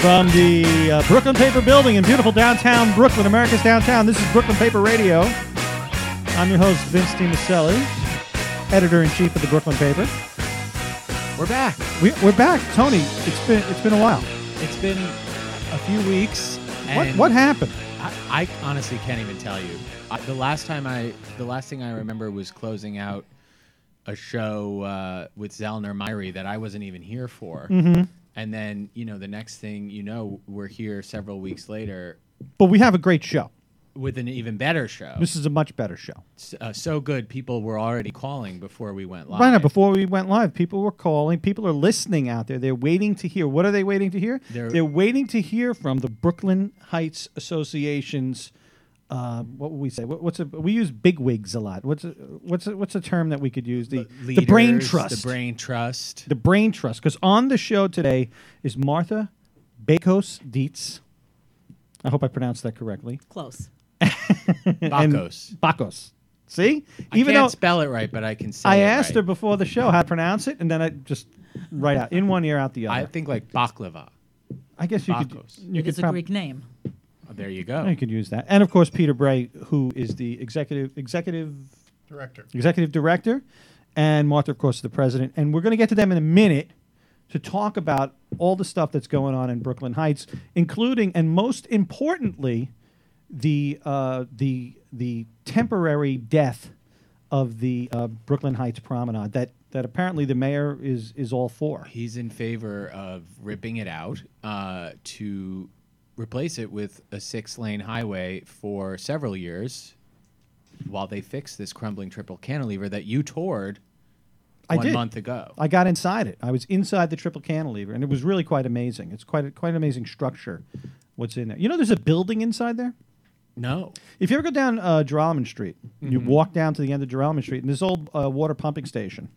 From the uh, Brooklyn Paper Building in beautiful downtown Brooklyn, America's downtown, this is Brooklyn Paper Radio. I'm your host, Vince DiMiceli, editor in chief of the Brooklyn Paper. We're back. We, we're back, Tony. It's been it's been a while. It's been a few weeks. What what happened? I, I honestly can't even tell you. I, the last time I, the last thing I remember was closing out a show uh, with Zellnor Myrie that I wasn't even here for. Mm-hmm. And then you know the next thing you know, we're here several weeks later But we have a great show. with an even better show. This is a much better show. S- uh, so good, people were already calling before we went live. Right now, before we went live, people were calling. People are listening out there. They're waiting to hear. What are they waiting to hear? They're- They're, waiting to hear from the Brooklyn Heights Association's. Uh, what would we say? What, what's a, we use bigwigs a lot. What's a, what's a, what's a term that we could use? The the brain trust. The brain trust. The brain trust. Because on the show today is Martha Bakos Dietz. I hope I pronounced that correctly. Close. Bakos. Bacos. Bacos. See, I even can't though spell it right, but I can say I it asked right. her before the show how to pronounce it, and then I just right out in one ear, out the other. I think like baklava. I guess you could Bacchus. you It could is a Greek name. There you go. you could use that, and of course Peter Bray, who is the executive executive Director. executive director, and Martha, of course, the president. And we're going to get to them in a minute to talk about all the stuff that's going on in Brooklyn Heights, including and most importantly, the uh, the the temporary death of the uh, Brooklyn Heights promenade that that apparently the mayor is is all for. He's in favor of ripping it out uh, to replace it with a six-lane highway for several years while they fix this crumbling triple cantilever that you toured I one did. month ago. I got inside it. I was inside the triple cantilever, and it was really quite amazing. It's quite a, quite an amazing structure. What's in there? You know, there's a building inside there. no. If you ever go down uh, Street, you walk down to the end of Joralemon Street, and this old uh, water pumping station.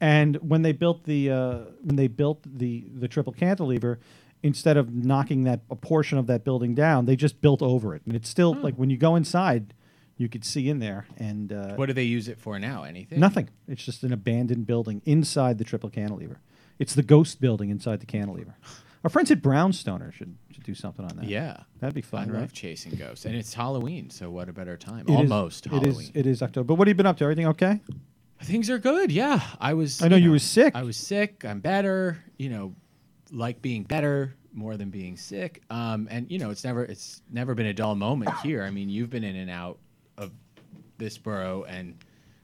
And when they built the uh, when they built the the triple cantilever, instead of knocking that a portion of that building down, they just built over it, and it's still like when you go inside, you could see in there, and uh, What do they use it for now? Anything? Nothing. It's just an abandoned building inside the triple cantilever. It's the ghost building inside the cantilever. Our friends at Brownstoner should should do something on that. Yeah. that'd be fun. I fun, love right? chasing ghosts, and it's Halloween, so what a better time? It is- Almost It Halloween. is. It is October. But what have you been up to? Everything okay? Things are good. Yeah, I was. I know you were sick. I was sick. I'm better. You know, like being better more than being sick. Um, and you know, it's never it's never been a dull moment here. I mean, you've been in and out of this borough and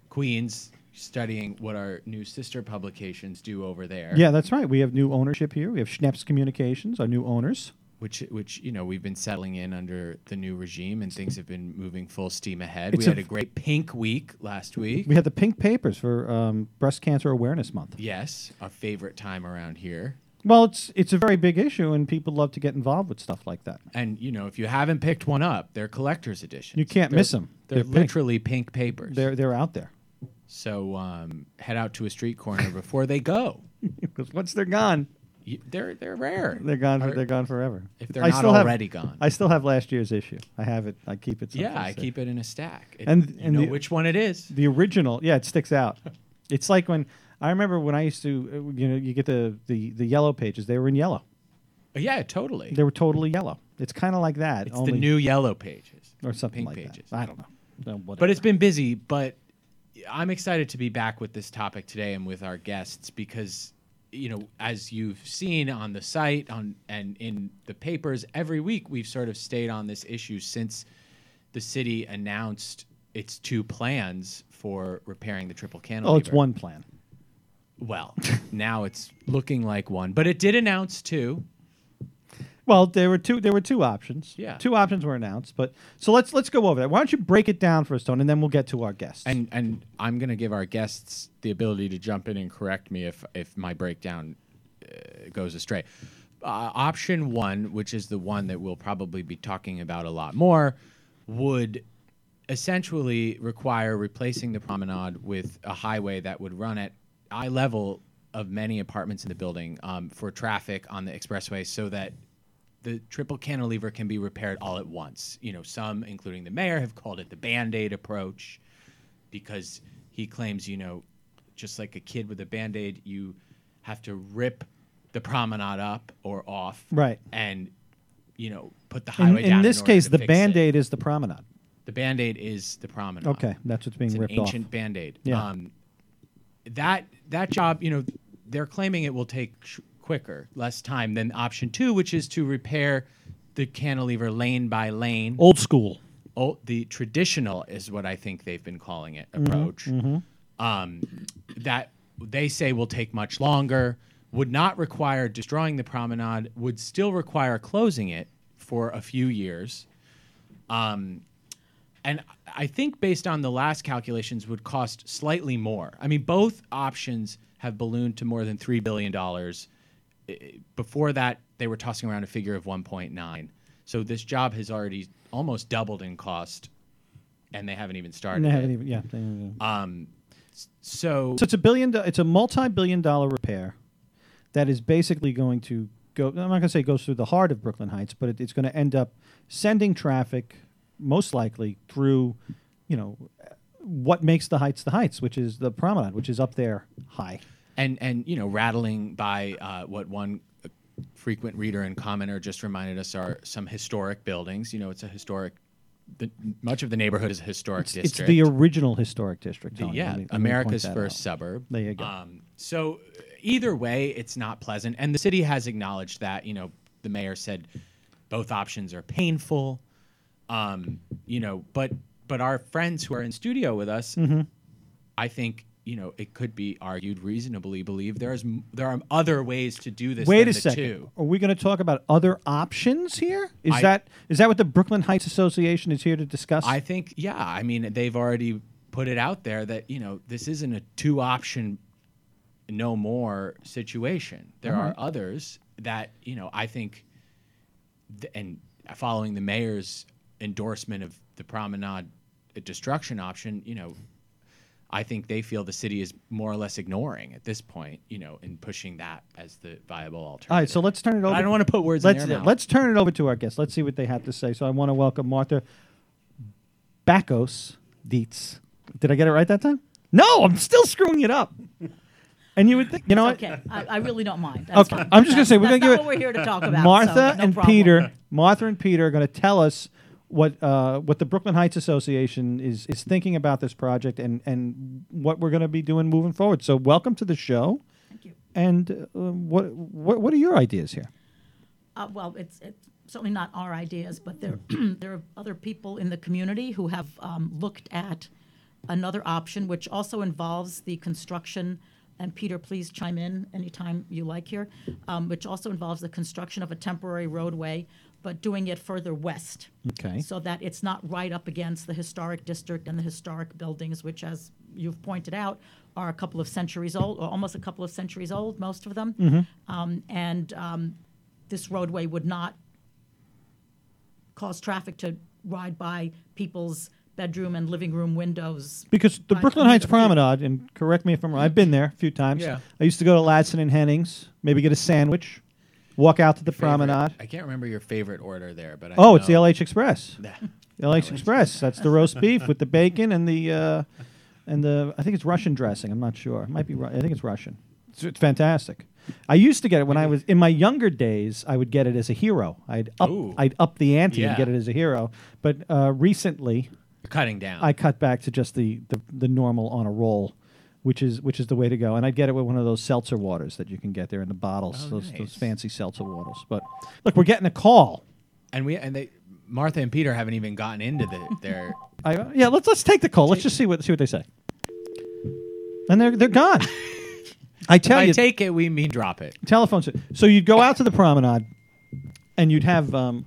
Queens, studying what our new sister publications do over there. Yeah, that's right. We have new ownership here. We have Schneps Communications, our new owners. Which, which you know, we've been settling in under the new regime, and things have been moving full steam ahead. It's we a had a great pink week last week. We had the pink papers for um, Breast Cancer Awareness Month. Yes, our favorite time around here. Well, it's it's a very big issue, and people love to get involved with stuff like that. And you know, if you haven't picked one up, they're collector's editions. You can't They're- miss 'em. They're, They're pink. literally pink papers. They're they're out there so um, head out to a street corner before they go. because once they're gone, You, they're they're rare. they're gone. For, Or- they're gone forever. If they're I not still have- already gone. I still have last year's issue. I have it. I keep it. yeah, someplace I there. keep it in a stack. It, And- you and know the- which one it is. the original. Yeah, it sticks out. it's like when I remember when I used to. uh, You know, you get the the the yellow pages. They were in yellow. Yeah, totally. They were totally yellow. It's kind of like that. it's the new yellow pages or something pink like pages. that. I don't know. No. But it's been busy. But I'm excited to be back with this topic today and with our guests because, you know, as you've seen on the site on and in the papers, every week we've sort of stayed on this issue since the city announced its two plans for repairing the triple cantilever. oh, it's one plan. Well, now it's looking like one, but it did announce two. Well, there were two. There were two options. Yeah. two options were announced. But so let's let's go over that. Why don't you break it down for us, Tone, and then we'll get to our guests. And and I'm going to give our guests the ability to jump in and correct me if if my breakdown uh, goes astray. Uh, option one, which is the one that we'll probably be talking about a lot more, would essentially require replacing the promenade with a highway that would run at eye level of many apartments in the building um, for traffic on the expressway, so that the triple cantilever can be repaired all at once. You know, some, including the mayor, have called it the band aid approach because he claims, you know, just like a kid with a band aid, you have to rip the promenade up or off, Right. and you know put the In, highway in down. this order case, the band aid is the promenade. The band aid is the promenade. Okay, that's what's being it's an ripped ancient off. band aid. Yeah. Um, that that job, you know, they're claiming it will take sh- quicker, less time than option two, which is to repair the cantilever lane by lane. Old school. Oh, the traditional is what I think they've been calling it Mm-hmm, approach. Um, that they say will take much longer, would not require destroying the promenade, would still require closing it for a few years. Um, and I think based on the last calculations would cost slightly more. I mean, both options have ballooned to more than three billion dollars. Before that, they were tossing around a figure of 1.9. So this job has already almost doubled in cost, and they haven't even started. And they haven't even. Yeah. they- Um, so So it's a billion. do- It's a multi-billion dollar repair that is basically going to go. I'm not going to say it goes through the heart of Brooklyn Heights, but it, it's going to end up sending traffic, most likely through, you know, what makes the Heights the Heights, which is the promenade, which is up there high. and and you know rattling by uh, what one frequent reader and commenter just reminded us are some historic buildings. You know, it's a historic. The, much of the neighborhood is a historic It's, district. it's the original historic district. The- yeah, me- America's first out. suburb. There you go. Um, so either way, it's not pleasant, and the city has acknowledged that. You know, the mayor said both options are painful. Um, you know, but but our friends who are in studio with us, Mm-hmm. I think you know it could be argued reasonably believe there's there are other ways to do this. Wait a second. Two. Are we going to talk about other options here? Is I- that is that what the Brooklyn Heights Association is here to discuss? I think, yeah. I mean, they've already put it out there that you know this isn't a two option, no more situation. There are others that you know. I think, th- and following the mayor's endorsement of the promenade uh, destruction option, you know. I think they feel the city is more or less ignoring at this point, you know, in pushing that as the viable alternative. All right, so let's turn it over. I don't want to put words let's in their mouth. let's turn it over to our guests. Let's see what they have to say. So I want to welcome Martha Bakos Dietz. Did I get it right that time? No, I'm still screwing it up. And you would think, you know It's what? okay. I, I really don't mind. That's Okay, fine. I'm just gonna say we're gonna give it. what we're here to talk about. Martha so no and problem. Peter, Martha and Peter are going to tell us what uh, what the Brooklyn Heights Association is is thinking about this project and and what we're going to be doing moving forward. So welcome to the show. Thank you. And uh, what what what are your ideas here? Uh, well, it's, it's certainly not our ideas, but there there are other people in the community who have um, looked at another option, which also involves the construction. And Peter, please chime in anytime you like here. Um, which also involves the construction of a temporary roadway, but doing it further west. Okay. So that it's not right up against the historic district and the historic buildings, which, as you've pointed out, are a couple of centuries old, or almost a couple of centuries old, most of them. Mm-hmm. Um, and um, this roadway would not cause traffic to ride by people's bedroom and living room windows. Because the Brooklyn Heights. Promenade, and correct me if I'm wrong, I've been there a few times. Yeah. I used to go to Lassen and Hennigs, maybe get a sandwich, walk out to the Favorite- promenade. I can't remember your favorite order there, but I Oh, it's the know- LH Express. Yeah. The LH Express. That's the roast beef with the bacon and the uh, and the I think it's Russian dressing. I'm not sure. It might be. Ru- I think it's Russian. It's, it's fantastic. I used to get it when I was in my younger days. I would get it as a hero. I'd up Ooh. I'd up the ante and Yeah. get it as a hero. But uh, recently, cutting down. I cut back to just the, the the normal on a roll. Which is which is the way to go, and I'd get it with one of those seltzer waters that you can get there in the bottles, Oh, those, nice. those fancy seltzer waters. But look, we're getting a call. and we and they Martha and Peter haven't even gotten into the, their. I, yeah, let's let's take the call. Let's just see what see what they say. And they're they're gone. I tell I you, take it we mean drop it. telephone. So you'd go out to the promenade, and you'd have um,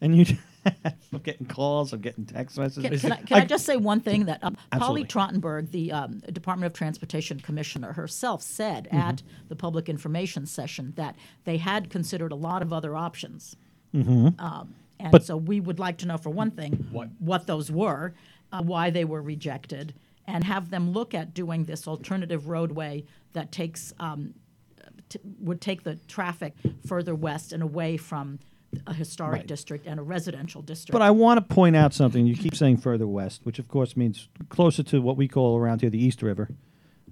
and you'd. I'm getting calls. I'm getting text messages. Can, can, I, can I, just say one thing that um, Polly Trottenberg, the um, Department of Transportation Commissioner herself, said Mm-hmm. at the public information session that they had considered a lot of other options. Um, and Mm-hmm. But- so we would like to know, for one thing, What? those were, uh, why they were rejected, and have them look at doing this alternative roadway that takes um, t- would take the traffic further west and away from a historic Right. district and a residential district. But I want to point out something. You keep saying further west, which of course means closer to what we call around here the East River,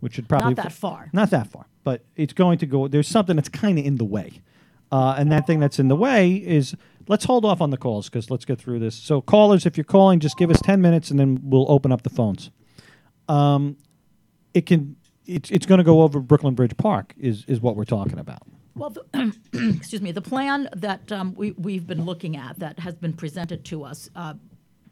which should probably Not that far. Not that far, but it's going to go. There's something that's kind of in the way, uh, and that thing that's in the way is. Let's hold off on the calls because let's get through this. So, callers, if you're calling, just give us ten minutes, and then we'll open up the phones. Um, it can. It's it's going to go over Brooklyn Bridge Park. Is is what we're talking about. Well, the, excuse me, the plan that um, we, we've been looking at that has been presented to us uh,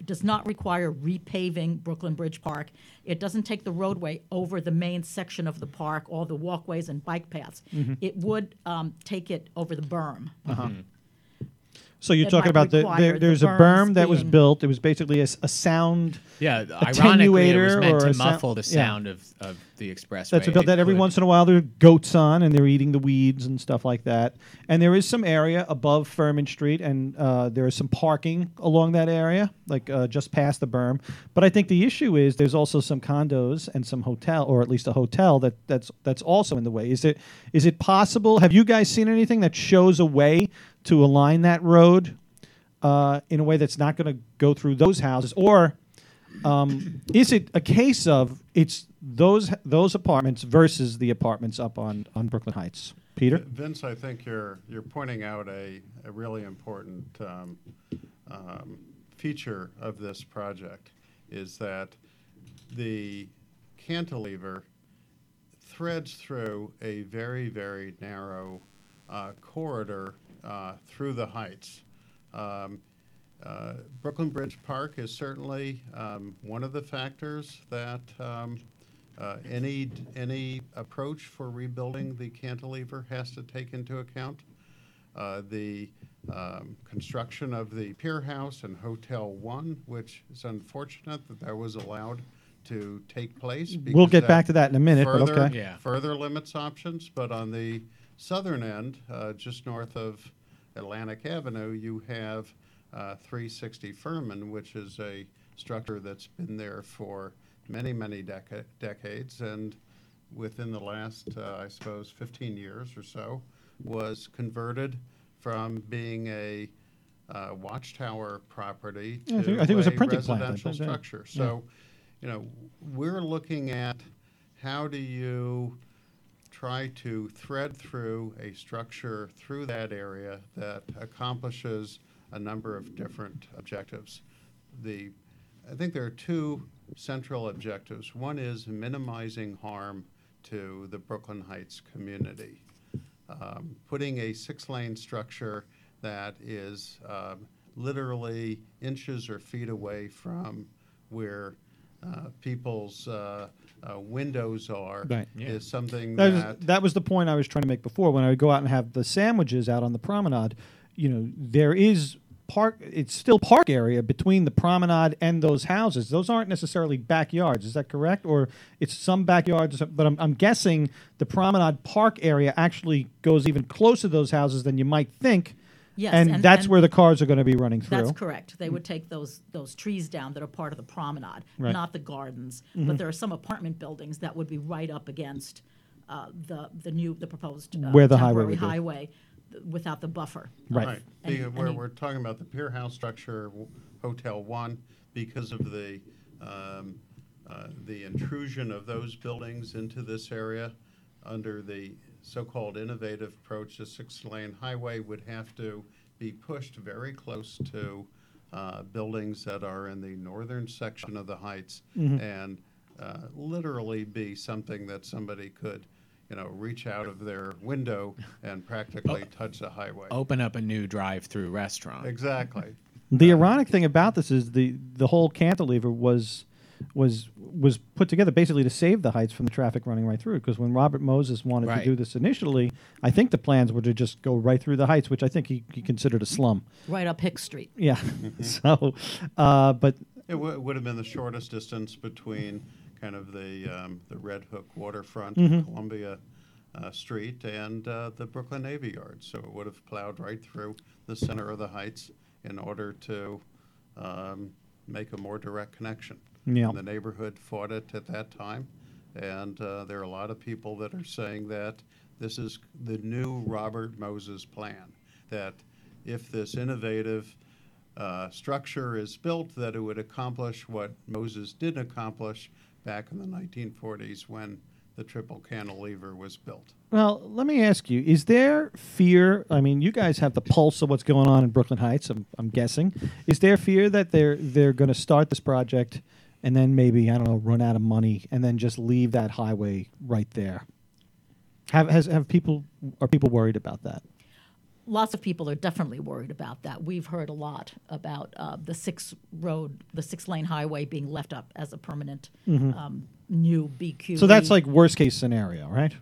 does not require repaving Brooklyn Bridge Park. It doesn't take the roadway over the main section of the park, all the walkways and bike paths. Mm-hmm. It would um, take it over the berm. So you're talking about the require there, the there's a berm that was built. It was basically a, s- a sound. Yeah, ironically, it was Attenuator meant or to a sound- muffle the yeah. sound of, of the expressway. That's built that every once in a while there are goats on and they're eating the weeds and stuff like that. And there is some area above Furman Street and uh, there is some parking along that area, like uh, just past the berm. But I think the issue is there's also some condos and some hotel, or at least a hotel that that's that's also in the way. Is it is it possible? Have you guys seen anything that shows a way to align that road uh, in a way that's not going to go through those houses, or um, is it a case of it's those those apartments versus the apartments up on, on Brooklyn Heights? Peter, Vince, I think you're, you're pointing out a, a really important um, um, feature of this project is that the cantilever threads through a very, very narrow uh, corridor uh, through the heights. Um, uh, Brooklyn Bridge Park is certainly um, one of the factors that um, uh, any any approach for rebuilding the cantilever has to take into account. Uh, the um, construction of the Pier House and Hotel One, which is unfortunate that that was allowed to take place. We'll get back to that in a minute, but okay. Yeah. Further limits options, but on the southern end, uh, just north of Atlantic Avenue, you have uh, 360 Furman, which is a structure that's been there for many, many deca- decades, and within the last, uh, I suppose, 15 years or so, was converted from being a uh, watchtower property to Yeah, I think- I think it was a printing plant, residential yeah. structure. So, you know, we're looking at how do you try to thread through a structure through that area that accomplishes a number of different objectives. The, I think there are two central objectives. One is minimizing harm to the Brooklyn Heights community. Um, putting a six-lane structure that is um, literally inches or feet away from where uh, people's uh, uh, windows are Right. Yeah. is something That that, was, that was the point I was trying to make before. When I would go out and have the sandwiches out on the promenade, you know, there is park. It's still park area between the promenade and those houses. Those aren't necessarily backyards. Is that correct? Or it's some backyards, but I'm, I'm guessing the promenade park area actually goes even closer to those houses than you might think. Yes, and, and- that's and- where the cars are going to be running through. That's correct. They would take those, those trees down that are part of the promenade, Right. Mm-hmm. not the gardens. But there are some apartment buildings that would be right up against uh, the, the new, the proposed uh, Where the highway temporary would be. highway th- without the buffer. Right. Right. any- The- Where any- we're talking about the Pier House structure, w- Hotel One, because of the, um, uh, the intrusion of those buildings into this area under the so-called innovative approach, the six-lane highway would have to be pushed very close to uh, buildings that are in the northern section of the heights and uh, literally be something that somebody could, you know, reach out of their window and practically touch the highway. Open up a new drive-through restaurant. Exactly. The ironic thing about this is the the whole cantilever was was was put together basically to save the heights from the traffic running right through. Because when Robert Moses wanted Right. to do this initially, I think the plans were to just go right through the heights, which I think he, he considered a slum. Right up Hicks Street. Yeah. so, uh, but It w- would have been the shortest distance between kind of the, um, the Red Hook waterfront, Columbia uh, Street, and uh, the Brooklyn Navy Yard. So it would have plowed right through the center of the heights in order to um, make a more direct connection. Yeah. The neighborhood fought it at that time, and uh, there are a lot of people that are saying that this is the new Robert Moses plan. That if this innovative uh, structure is built, that it would accomplish what Moses didn't accomplish back in the 1940s when the triple cantilever was built. Well, let me ask you: Is there fear? I mean, you guys have the pulse of what's going on in Brooklyn Heights. I'm, I'm guessing. Is there fear that they're they're going to start this project and then maybe I don't know run out of money and then just leave that highway right there? Have has have people are people worried about that? lots of people are definitely worried about that. We've heard a lot about uh, the six road, the six lane highway being left up as a permanent um, new BQ. Mm-hmm. So that's like worst case scenario, right?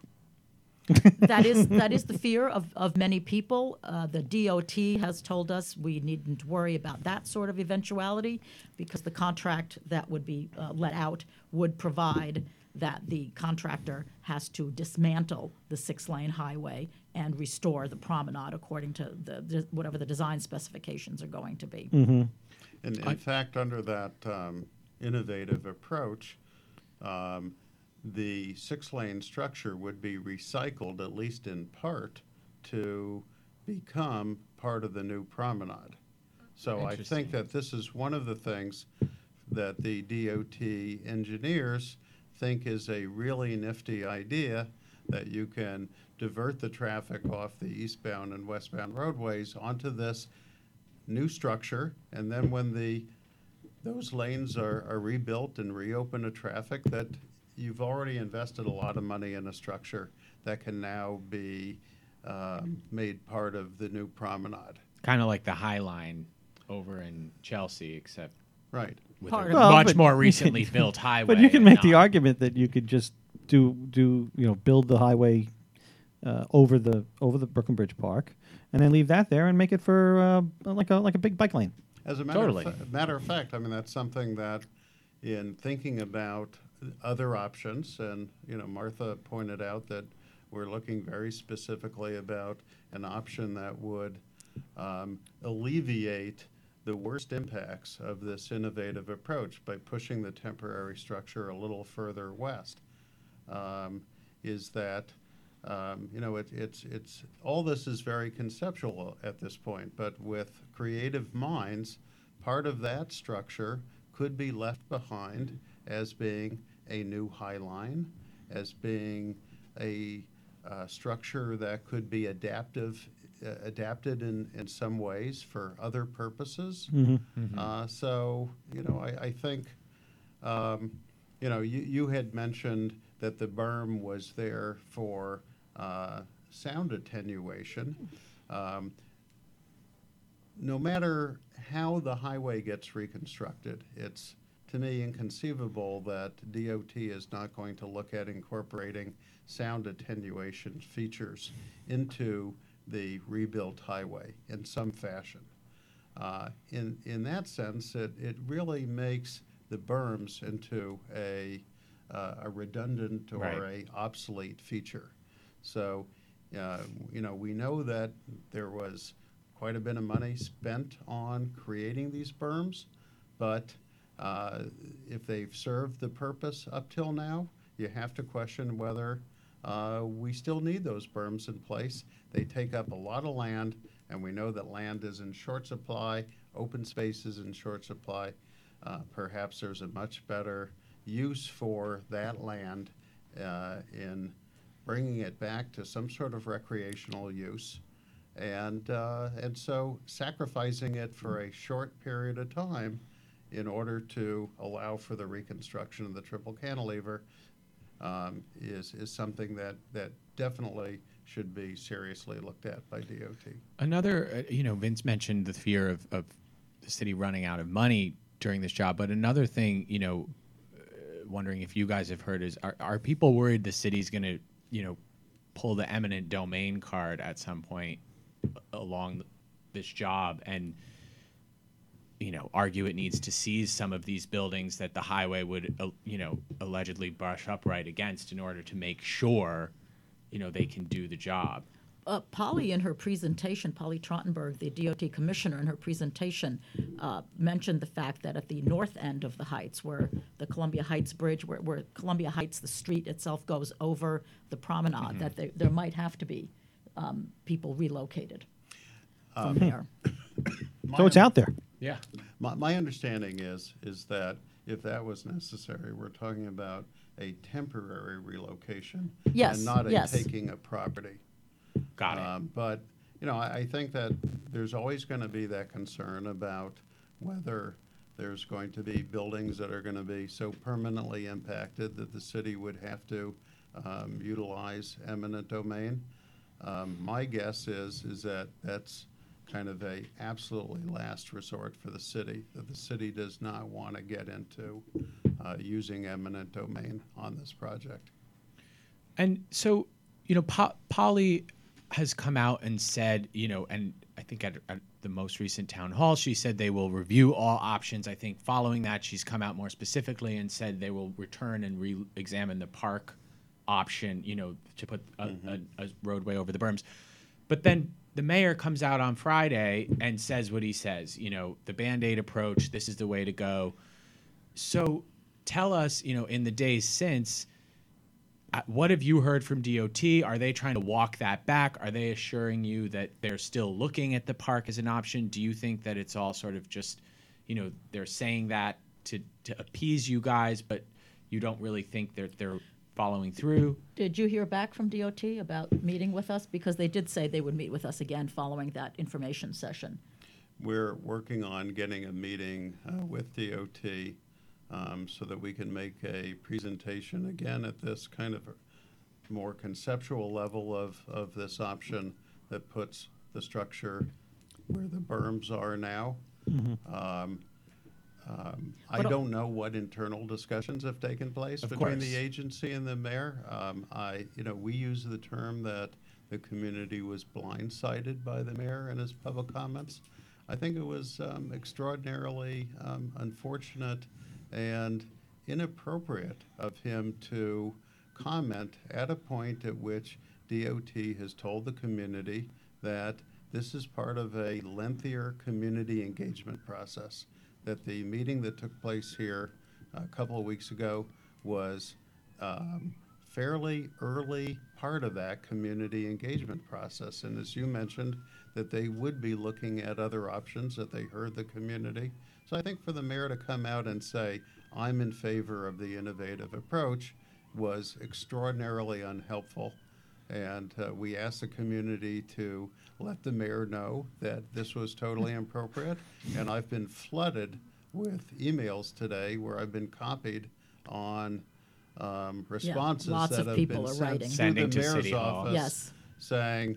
That is that is the fear of, of many people. Uh, the DOT has told us we needn't worry about that sort of eventuality because the contract that would be uh, let out would provide that the contractor has to dismantle the six lane highway and restore the promenade according to the, the whatever the design specifications are going to be. Mm-hmm. And in fact, under that um, innovative approach, um, the six-lane structure would be recycled, at least in part, to become part of the new promenade. So I Interesting. think that this is one of the things that the DOT engineers think is a really nifty idea, that you can divert the traffic off the eastbound and westbound roadways onto this new structure, and then when the, those lanes are, are rebuilt and reopen to traffic, that you've already invested a lot of money in a structure that can now be um, made part of the new promenade. Kind of like the High Line over in Chelsea, except Right. with Part a of- Well, much but more you recently can- built highway. But you can and make the not- argument that you could just do do you know build the highway uh, over the over the Brooklyn Bridge Park, and then leave that there and make it for uh, like a like a big bike lane. As a matter, Totally. of, fa- matter of fact, I mean, that's something that in thinking about other options, and, you know, Martha pointed out that we're looking very specifically about an option that would um, alleviate the worst impacts of this innovative approach by pushing the temporary structure a little further west. Um, is that um, you know, it, it's, it's, all this is very conceptual at this point, but with creative minds, part of that structure could be left behind as being a new high line, as being a uh, structure that could be adaptive, uh, adapted in, in some ways for other purposes. Uh, so, you know, I, I think, um, you know, you, you had mentioned that the berm was there for uh, sound attenuation. Um, no matter how the highway gets reconstructed, it's to me inconceivable that DOT is not going to look at incorporating sound attenuation features into the rebuilt highway in some fashion. Uh, in, in that sense, it, it really makes the berms into a, uh, a redundant or Right. a obsolete feature. So, uh, you know, we know that there was quite a bit of money spent on creating these berms, but uh, if they've served the purpose up till now, you have to question whether uh, we still need those berms in place. They take up a lot of land, and we know that land is in short supply, open space is in short supply. Uh, perhaps there's a much better use for that land uh, in bringing it back to some sort of recreational use. And, uh, and so sacrificing it for a short period of time in order to allow for the reconstruction of the triple cantilever um, is, is something that, that definitely should be seriously looked at by DOT. Another, uh, you know, Vince mentioned the fear of, of the city running out of money during this job, but another thing, you know, uh, wondering if you guys have heard is are, are people worried the city's going to, you know, pull the eminent domain card at some point along this job and, you know, argue it needs to seize some of these buildings that the highway would, uh, you know, allegedly brush up right against in order to make sure, you know, they can do the job. uh, Polly, in her presentation, Polly Trottenberg, the DOT commissioner, in her presentation, uh, mentioned the fact that at the north end of the Heights, where the Columbia Heights Bridge, where, where Columbia Heights, the street itself goes over the promenade, that there, there might have to be um, people relocated from there. So it's out there. Yeah. My, my understanding is, is that if that was necessary, we're talking about a temporary relocation. Yes, And not a yes. taking of property. Got it. Um, But, you know, I, I think that there's always going to be that concern about whether there's going to be buildings that are going to be so permanently impacted that the city would have to um, utilize eminent domain. Um, My guess is, is that that's kind of a absolutely last resort for the city, that the city does not want to get into uh, using eminent domain on this project. And so, you know, po- Polly has come out and said, you know, and I think at, at the most recent town hall, she said they will review all options. I think following that, she's come out more specifically and said they will return and re-examine the park option, you know, to put a, a, a roadway over the berms. But then the mayor comes out on Friday and says what he says, you know, the band aid approach, this is the way to go. So tell us, you know, in the days since, uh, what have you heard from DOT? Are they trying to walk that back? Are they assuring you that they're still looking at the park as an option? Do you think that it's all sort of just, you know, they're saying that to, to appease you guys, but you don't really think that they're following through? Did you hear back from DOT about meeting with us? Because they did say they would meet with us again following that information session. We're working on getting a meeting uh, with DOT um, so that we can make a presentation again at this kind of more conceptual level of, of this option that puts the structure where the berms are now. Um, um, I don't know what internal discussions have taken place Of between course. the agency and the mayor. Um, I, you know, we use the term that the community was blindsided by the mayor and his public comments. I think it was um, extraordinarily um, unfortunate and inappropriate of him to comment at a point at which DOT has told the community that this is part of a lengthier community engagement process. That the meeting that took place here a couple of weeks ago was um, fairly early part of that community engagement process. And as you mentioned, that they would be looking at other options, that they heard the community. So I think for the mayor to come out and say, I'm in favor of the innovative approach, was extraordinarily unhelpful. And uh, we asked the community to let the mayor know that this was totally inappropriate. And I've been flooded with emails today where I've been copied on um, responses lots that of have people been are sent writing. to Sending the to mayor's City Hall. office Yes. saying,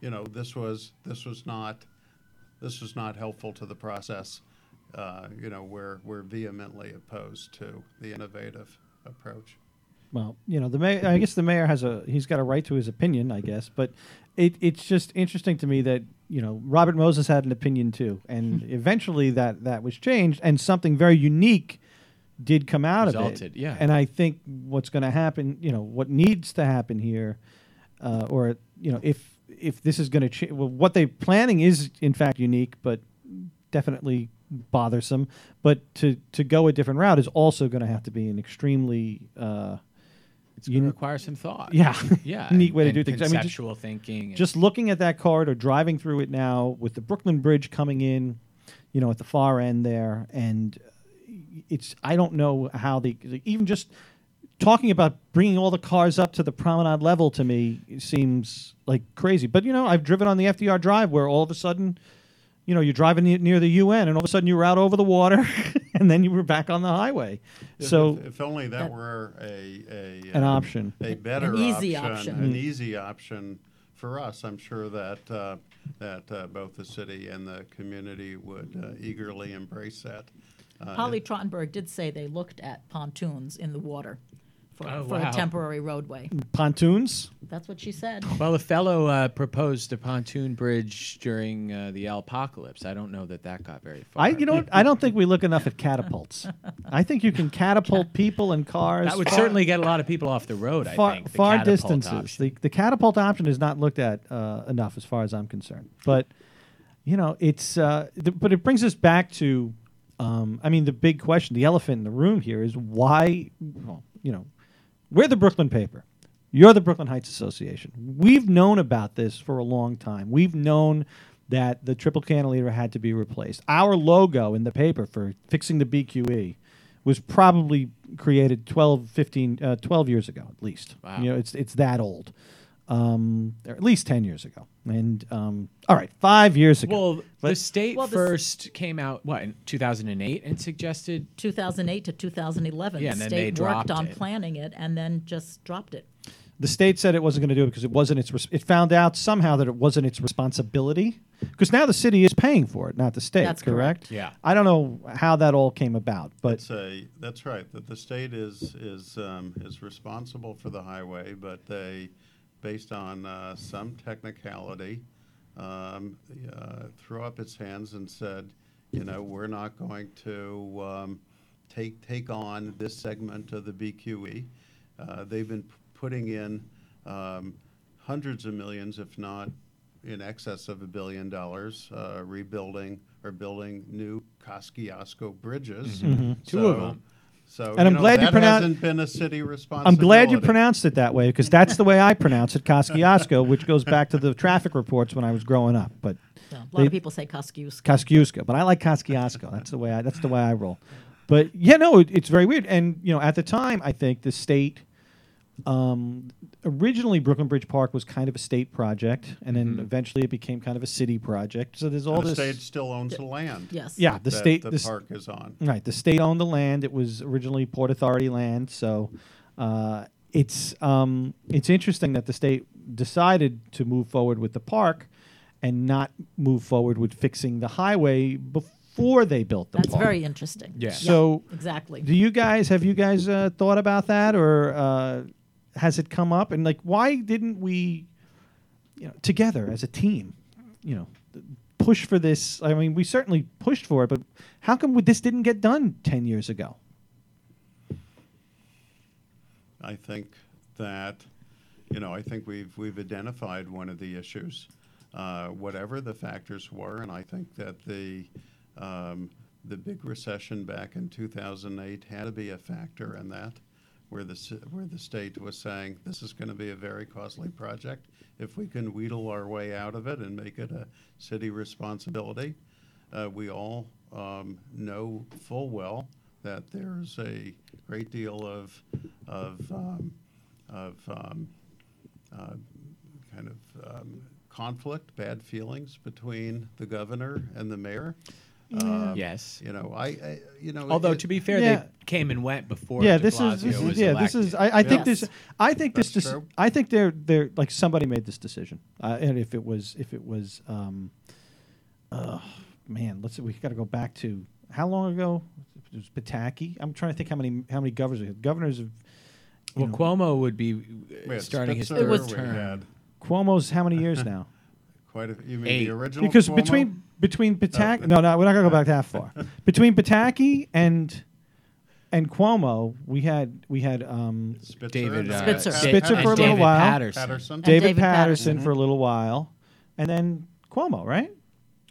you know, this was this was not this was not helpful to the process. Uh, you know, we're we're vehemently opposed to the innovative approach. Well, you know, the mayor. I guess the mayor has a. He's got a right to his opinion, I guess. But it, it's just interesting to me that you know Robert Moses had an opinion too, and eventually that that was changed, and something very unique did come out of Resulted, it. yeah. And I think what's going to happen, you know, what needs to happen here, uh, or you know, if if this is going to change, well, what they're planning is in fact unique, but definitely bothersome. But to to go a different route is also going to have to be an extremely uh, It's going to require some thought. yeah, Yeah. neat way to do things. I mean, just, thinking. just looking at that corridor, driving through it now with the Brooklyn Bridge coming in, you know, at the far end there, and uh, it's I don't know how the even just talking about bringing all the cars up to the promenade level to me seems like crazy. But you know, I've driven on the FDR Drive where all of a sudden. You know, you're driving near the UN, and all of a sudden you were out over the water, and then you were back on the highway. If- so, if, if only that That- were a, a an um, option. a better easy option, option. an Mm. easy option for us. I'm sure that uh, that uh, both the city and the community would uh, eagerly embrace that. Uh, Polly Trottenberg did say they looked at pontoons in the water for, Oh, for wow. a temporary roadway. pontoons. That's what she said. Well, a fellow uh, proposed a pontoon bridge during uh, the apocalypse. I don't know that that got very far. I, you know, what? I don't think we look enough at catapults. I think you can catapult people and cars. that would far- certainly get a lot of people off the road. I far, think the far distances. option. The, the catapult option is not looked at uh, enough, as far as I'm concerned. But you know, it's uh, th- but it brings us back to, um, I mean, the big question, the elephant in the room here is why, well, you know, we're the Brooklyn paper. You're the Brooklyn Heights Association. We've known about this for a long time. We've known that the triple cantilever had to be replaced. Our logo in the paper for fixing the BQE was probably created 12, 15, uh, 12 years ago at least. Wow. You know, it's it's that old, um, or at least ten years ago. And um, all right, five years ago. Well, the state Well, the s- first came out what in 2008 and suggested 2008 to 2011. Yeah, the then state they worked on it. planning it and then just dropped it. the state said it wasn't going to do it because it wasn't its. Res- it found out somehow that it wasn't its responsibility because now the city is paying for it, not the state. That's correct. correct. Yeah. I don't know how that all came about, but It's a, that's right, that the state is, is, um, is responsible for the highway, but they, based on, uh, some technicality, um, uh, threw up its hands and said, you know, we're not going to, um, take, take on this segment of the BQE. Uh, they've been p- putting in, um, hundreds of millions, if not in excess of a billion dollars, uh, rebuilding or building new Kosciuszko bridges. Two of them. So. And I'm know, glad you that hasn't been a city I'm glad you pronounced it that way because that's the way I pronounce it, Kosciuszko, which goes back to the traffic reports when I was growing up. But So a lot They- of people say Kosciuszko. Kosciuszko, but I like Kosciuszko. That's the way I. That's the way I roll. But yeah, no, it, it's very weird. And you know, at the time, I think the state. Um, originally, Brooklyn Bridge Park was kind of a state project, and then eventually it became kind of a city project. So there's all And the this. state still owns the land. Yes. yeah, the that state. The the s- park is on. Right, the state owned the land. It was originally Port Authority land, so uh, it's um, it's interesting that the state decided to move forward with the park and not move forward with fixing the highway before they built the park. That's park. very interesting. Yeah. So- exactly. Do you guys have you guys uh, thought about that, or uh, has it come up? And like, why didn't we, you know, together as a team, you know, push for this? I mean, we certainly pushed for it, but how come this didn't get done ten years ago? I think that, you know, I think we've, we've identified one of the issues, uh, whatever the factors were, and I think that the, um, the big recession back in 2008 had to be a factor in that, where the, where the state was saying, this is going to be a very costly project. If we can wheedle our way out of it and make it a city responsibility, uh, we all um, know full well that there's a great deal of, of, um, of um, uh, kind of um, conflict, bad feelings between the governor and the mayor. Um, yes. You know, I, I you know. Although it- to be fair, Yeah. they came and went before. yeah, de this is, this is yeah, this is. I, I think Yes. this. I think this. That's Dis- true. I think they're they're like somebody made this decision, uh, and if it was if it was, um, uh, man, let's see, we got to go back to how long ago? It was Pataki. I'm trying to think how many how many governors governors of. Well, know, Cuomo would be uh, we starting his third term. Cuomo's how many years now? quite a. You mean Eight. the original? because Cuomo? between between Pataki, no, no, we're not gonna go back that far. between Pataki and and Cuomo, we had we had um, Spitzer, David uh, Spitzer. Da- Spitzer and for a little David while. Paterson. Paterson. David, David Paterson, Paterson. for a little while, and then Cuomo, right?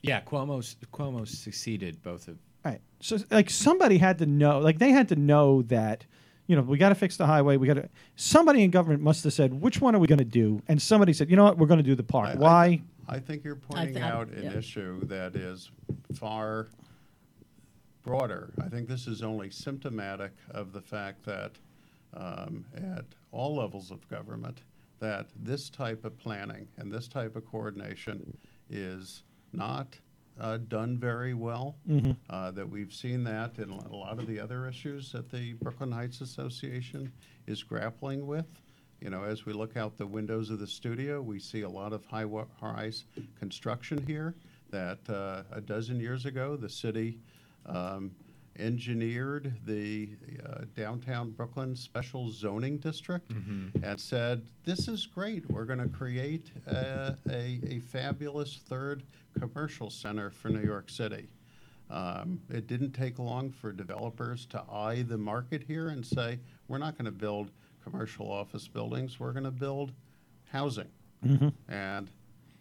Yeah, Cuomo Cuomo succeeded both of. Right. So like somebody had to know, like they had to know that, you know, we got to fix the highway. We got to. Somebody in government must have said, which one are we going to do? And somebody said, you know what, we're going to do the park. I- I- Why? I think you're pointing th- out an yeah. issue that is far broader. I think this is only symptomatic of the fact that um, at all levels of government, that this type of planning and this type of coordination is not uh, done very well. Uh, that we've seen that in a lot of the other issues that the Brooklyn Heights Association is grappling with. You know, as we look out the windows of the studio, we see a lot of high-rise construction here. That uh, a dozen years ago, the city um, engineered the uh, downtown Brooklyn special zoning district and said, "This is great. We're going to create a, a, a fabulous third commercial center for New York City." Um, it didn't take long for developers to eye the market here and say, "We're not going to build commercial office buildings. We're going to build housing." And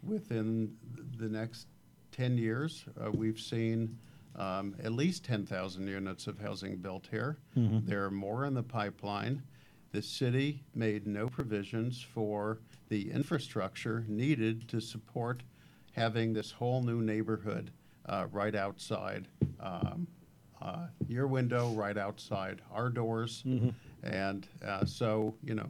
within the next 10 years, uh, we've seen um, at least 10,000 units of housing built here. There are more in the pipeline. The city made no provisions for the infrastructure needed to support having this whole new neighborhood uh, right outside um, uh, your window, right outside our doors. And uh, so, you know,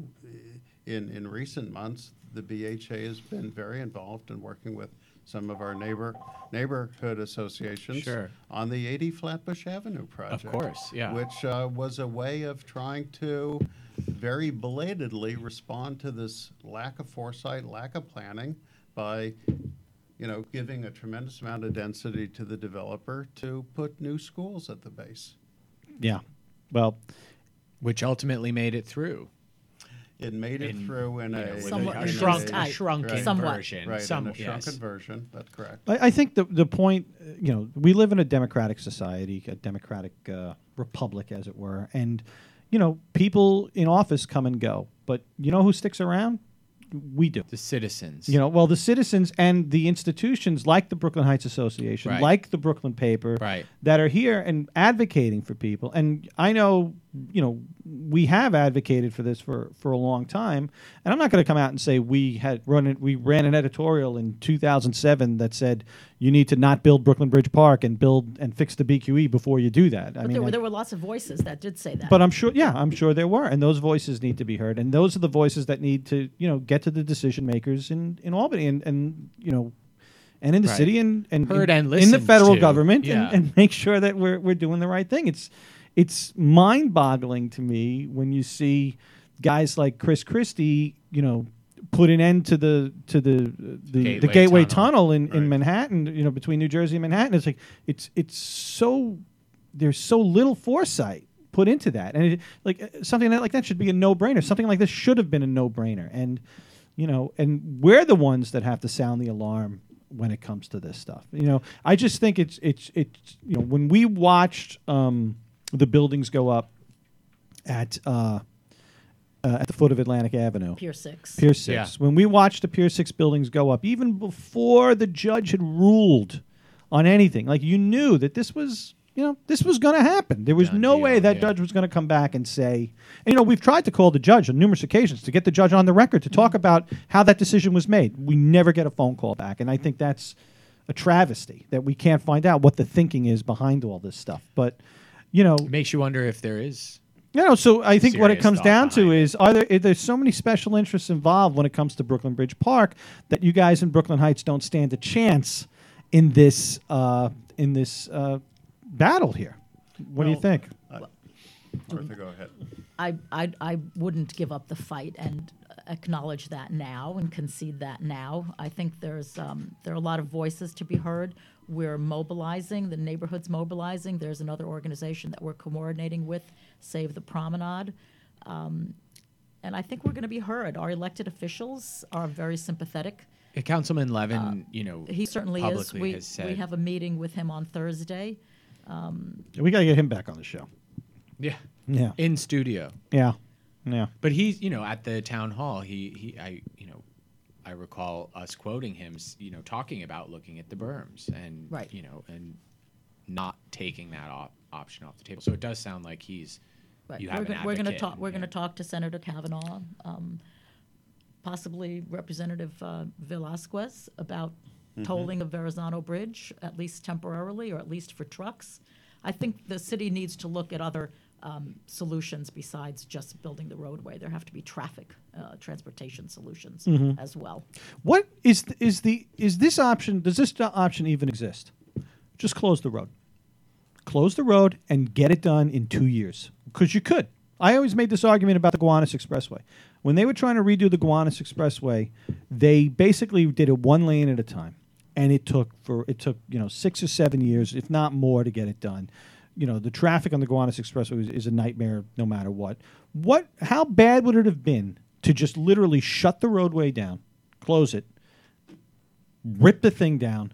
in, in recent months, the BHA has been very involved in working with some of our neighbor neighborhood associations Sure. on the 80 Flatbush Avenue project. course, yeah. Which uh, was a way of trying to very belatedly respond to this lack of foresight, lack of planning by, you know, giving a tremendous amount of density to the developer to put new schools at the base. Yeah. Well, which ultimately made it through. It made it In, through in you know, a, Somewhat a, shrunk, a shrunken Right. Somewhat. version. right Some, in a shrunken yes. version. That's correct. I, I think the the point, you know, we live in a democratic society, a democratic uh, republic, as it were, and you know, people in office come and go, but you know who sticks around? We do. The citizens. You know, well, the citizens and the institutions like the Brooklyn Heights Association, Right. like the Brooklyn Paper, Right. that are here and advocating for people. And I know, you know, we have advocated for this for, for a long time. And I'm not going to come out and say we had run it, we ran an editorial in 2007 that said you need to not build Brooklyn Bridge Park and build and fix the BQE before you do that. I But mean, there, were, I- there were lots of voices that did say that. but I'm sure, yeah, I'm sure there were, and those voices need to be heard, and those are the voices that need to, you know, get to the decision makers in, in Albany, and, and you know, and in the Right. city, and and Heard in, and in the federal to, government, yeah. and, and make sure that we're we're doing the right thing. It's it's mind-boggling to me when you see guys like Chris Christie, you know, put an end to the to the the Gateway the Gateway Tunnel. Tunnel, in, in Manhattan, you know, between New Jersey and Manhattan. It's like it's it's so there's so little foresight put into that, and it, like uh, something that, like that should be a no-brainer. Something like this should have been a no-brainer, and you know, and we're the ones that have to sound the alarm when it comes to this stuff. You know, I just think it's it's it's you know when we watched um, the buildings go up at uh, uh, at the foot of Atlantic Avenue. Pier 6. Pier 6. Yeah. When we watched the Pier 6 buildings go up, even before the judge had ruled on anything, like you knew that this was, you know, this was going to happen. There was Done no deal, way that yeah. judge was going to come back and say, and, you know, we've tried to call the judge on numerous occasions to get the judge on the record to talk about how that decision was made. We never get a phone call back. And I think that's a travesty that we can't find out what the thinking is behind all this stuff. But, you know, It makes you wonder if there is. you know, so I think what it comes down to behind it. is are there there's so many special interests involved when it comes to Brooklyn Bridge Park that you guys in Brooklyn Heights don't stand a chance in this uh, in this uh, battle here. What do you Well, think? Martha, go ahead. I, I, I wouldn't give up the fight and acknowledge that now and concede that now. I think there's um, there are a lot of voices to be heard. We're mobilizing, the neighborhood's mobilizing. There's another organization that we're coordinating with, Save the Promenade. Um, and I think we're going to be heard. Our elected officials are very sympathetic. Uh, Councilman Levin, you know, He certainly is. We, has said, we have a meeting with him on Thursday. We got to get him back on the show. yeah, Yeah, in studio. yeah, yeah. But he's, you know, at the town hall, he, he, I, you know, I recall us quoting him, you know, talking about looking at the berms and, Right. you know, and not taking that op- option off the table. So it does sound like he's, Right. you we're have gonna, we're going to talk. We're going to talk to Senator Kavanagh, um, possibly Representative uh, Velázquez about Mm-hmm. tolling of Verrazano Bridge, at least temporarily, or at least for trucks. I think the city needs to look at other um, solutions besides just building the roadway. There have to be traffic, uh, transportation solutions Mm-hmm. as well. What is th- is the is this option? Does this option even exist? Just close the road. Close the road and get it done in two years because you could. I always made this argument about the Gowanus Expressway. When they were trying to redo the Gowanus Expressway, they basically did it one lane at a time, and it took for it took you know six or seven years, if not more, to get it done. You know the traffic on the Gowanus Expressway is, is a nightmare, no matter what. What? How bad would it have been to just literally shut the roadway down, close it, rip the thing down,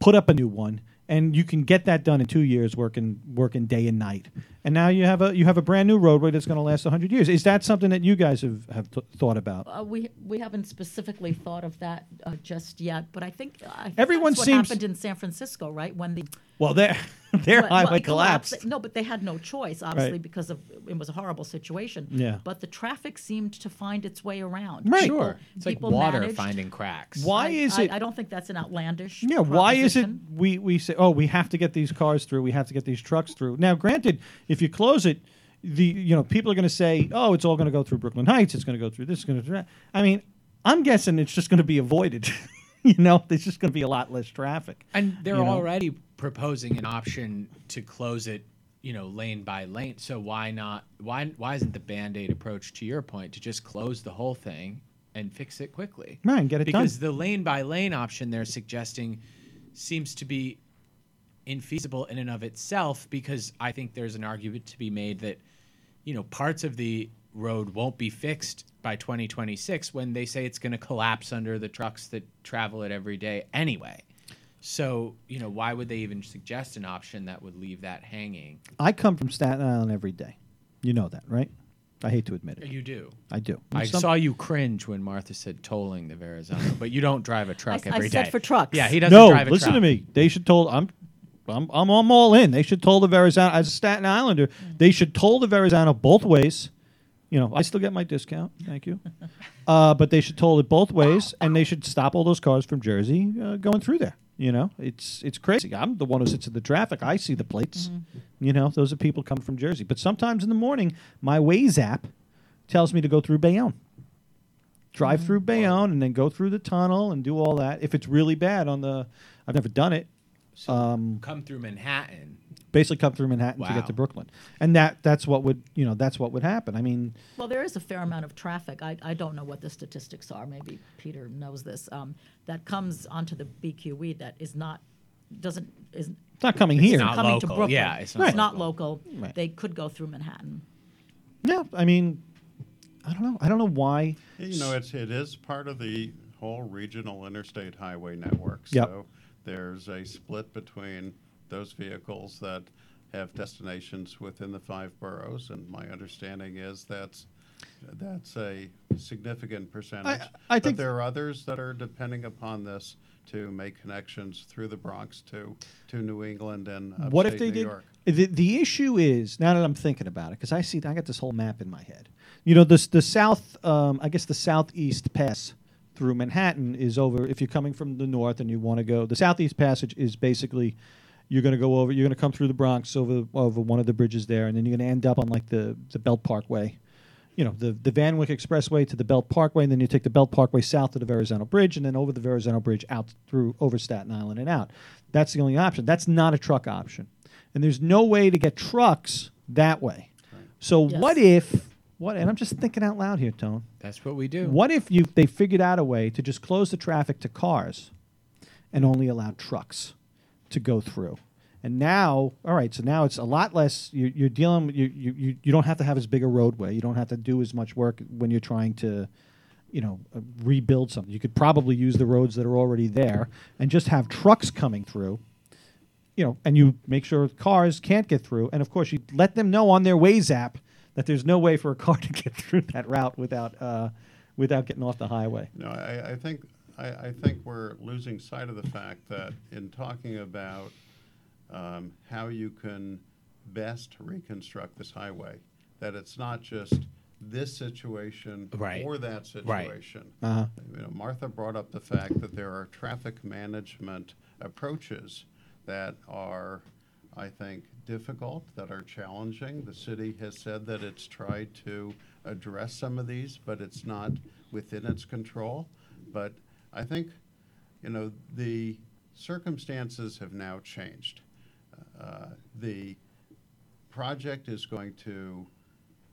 put up a new one, and you can get that done in two years, working working day and night. And now you have a you have a brand new roadway that's going to last hundred years. Is that something that you guys have have th- thought about? Uh, we we haven't specifically thought of that uh, just yet, but I think I think Everyone that's what seems- happened in San Francisco, right? When the Well, their their Well, well, highway it collapsed. collapsed. No, but they had no choice, obviously, Right. because of it was a horrible situation. Yeah. But the traffic seemed to find its way around. Right. People- Sure. It's like water managed. finding cracks. Why I- is I, it? I don't think that's an outlandish. Yeah, why is it we, we say, oh, we have to get these cars through, we have to get these trucks through. Now, granted, if you close it, the you know people are going to say, oh, it's all going to go through Brooklyn Heights, it's going to go through this, it's going to. I mean, I'm guessing it's just going to be avoided. you know, there's just going to be a lot less traffic. And they're you know? already proposing an option to close it, you know, lane by lane. So why not? Why why isn't the band aid approach to your point to just close the whole thing and fix it quickly? Right, and get it done. because the lane by lane option they're suggesting seems to be infeasible in and of itself. Because I think there's an argument to be made that you know parts of the road won't be fixed by 2026 when they say it's going to collapse under the trucks that travel it every day anyway. So, you know, why would they even suggest an option that would leave that hanging? I come from Staten Island every day. You know that, right? I hate to admit it. You do. I do. I Some- saw you cringe when Martha said tolling the Verrazano, but you don't drive a truck I- I every day. said for trucks. Yeah, he doesn't no, drive a listen truck. to me. They should toll. I'm, I'm, I'm, I'm all in. They should toll the Verrazano as a Staten Islander. They should toll the Verrazano both ways. You know, I still get my discount. Thank you. uh, but they should toll it both ways, and they should stop all those cars from Jersey uh, going through there. You know, it's it's crazy. I'm the one who sits in the traffic. I see the plates. You know, those are people come from Jersey. But sometimes in the morning, my Waze app tells me to go through Bayonne drive through Bayonne and then go through the tunnel and do all that. If it's really bad on the, I've never done it. So Um, come through Manhattan. Basically, come through Manhattan to get to Brooklyn, and that that's what would you know that's what would happen. I mean, Well, there is a fair amount of traffic. I, I don't know what the statistics are. Maybe Peter knows this. Um, that comes onto the BQE that is not doesn't is it's not coming it's here. not coming to. Brooklyn. Yeah, it's not it's not local. local. Right. They could go through Manhattan. Yeah, I mean, I don't know. I don't know why. You know, it's, it is part of the whole regional interstate highway network. Yep. There's a split between those vehicles that have destinations within the five boroughs, and my understanding is that's, that's a significant percentage. I think- But there are others that are depending upon this to make connections through the Bronx to, to New England and what if they New did? York. The, the issue is now that I'm thinking about it because I see I got this whole map in my head. You know, this the south. Um, I guess the southeast pass through Manhattan is over. If you're coming from the north and you want to go, the southeast passage is basically you're going to go over. You're going to come through the Bronx over over one of the bridges there, and then you're going to end up on like the the Belt Parkway. You know, the the Van Wyck Expressway to the Belt Parkway, and then you take the Belt Parkway south to the Verrazano Bridge, and then over the Verrazano Bridge out through over Staten Island and out. That's the only option. That's not a truck option, and there's no way to get trucks that way. So Yes. what if what? And I'm just thinking out loud here, Tone. That's what we do. What if you they figured out a way to just close the traffic to cars and only allow trucks to go through? And now, all right, so now it's a lot less. You, you're dealing. You, you you don't have to have as big a roadway. You don't have to do as much work when you're trying to, you know, uh, rebuild something. You could probably use the roads that are already there and just have trucks coming through. You know, and you make sure cars can't get through. And of course, you let them know on their Waze app that there's no way for a car to get through that route without uh, without getting off the highway. No, I, I think I, I think we're losing sight of the fact that in talking about um, how you can best reconstruct this highway, that it's not just this situation Right. or that situation. Right. situation. Uh-huh. You know, Martha brought up the fact that there are traffic management approaches that are, I think, difficult, that are challenging. The city has said that it's tried to address some of these, but it's not within its control. But I think, you know, the circumstances have now changed. Uh, the project is going to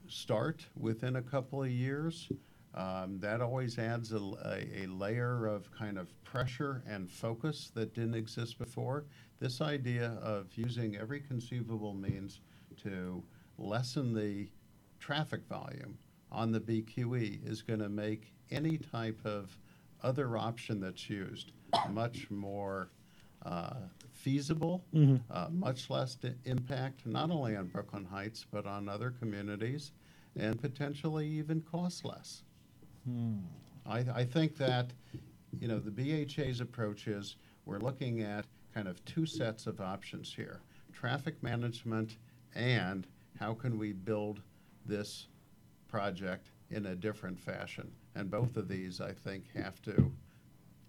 start within a couple of years. Um, that always adds a, a, a layer of kind of pressure and focus that didn't exist before. This idea of using every conceivable means to lessen the traffic volume on the BQE is going to make any type of other option that's used much more uh, feasible, uh, much less impact, not only on Brooklyn Heights, but on other communities, and potentially even cost less. I, I think that, you know, the BHA's approach is we're looking at kind of two sets of options here traffic management and how can we build this project in a different fashion. And both of these, I think, have to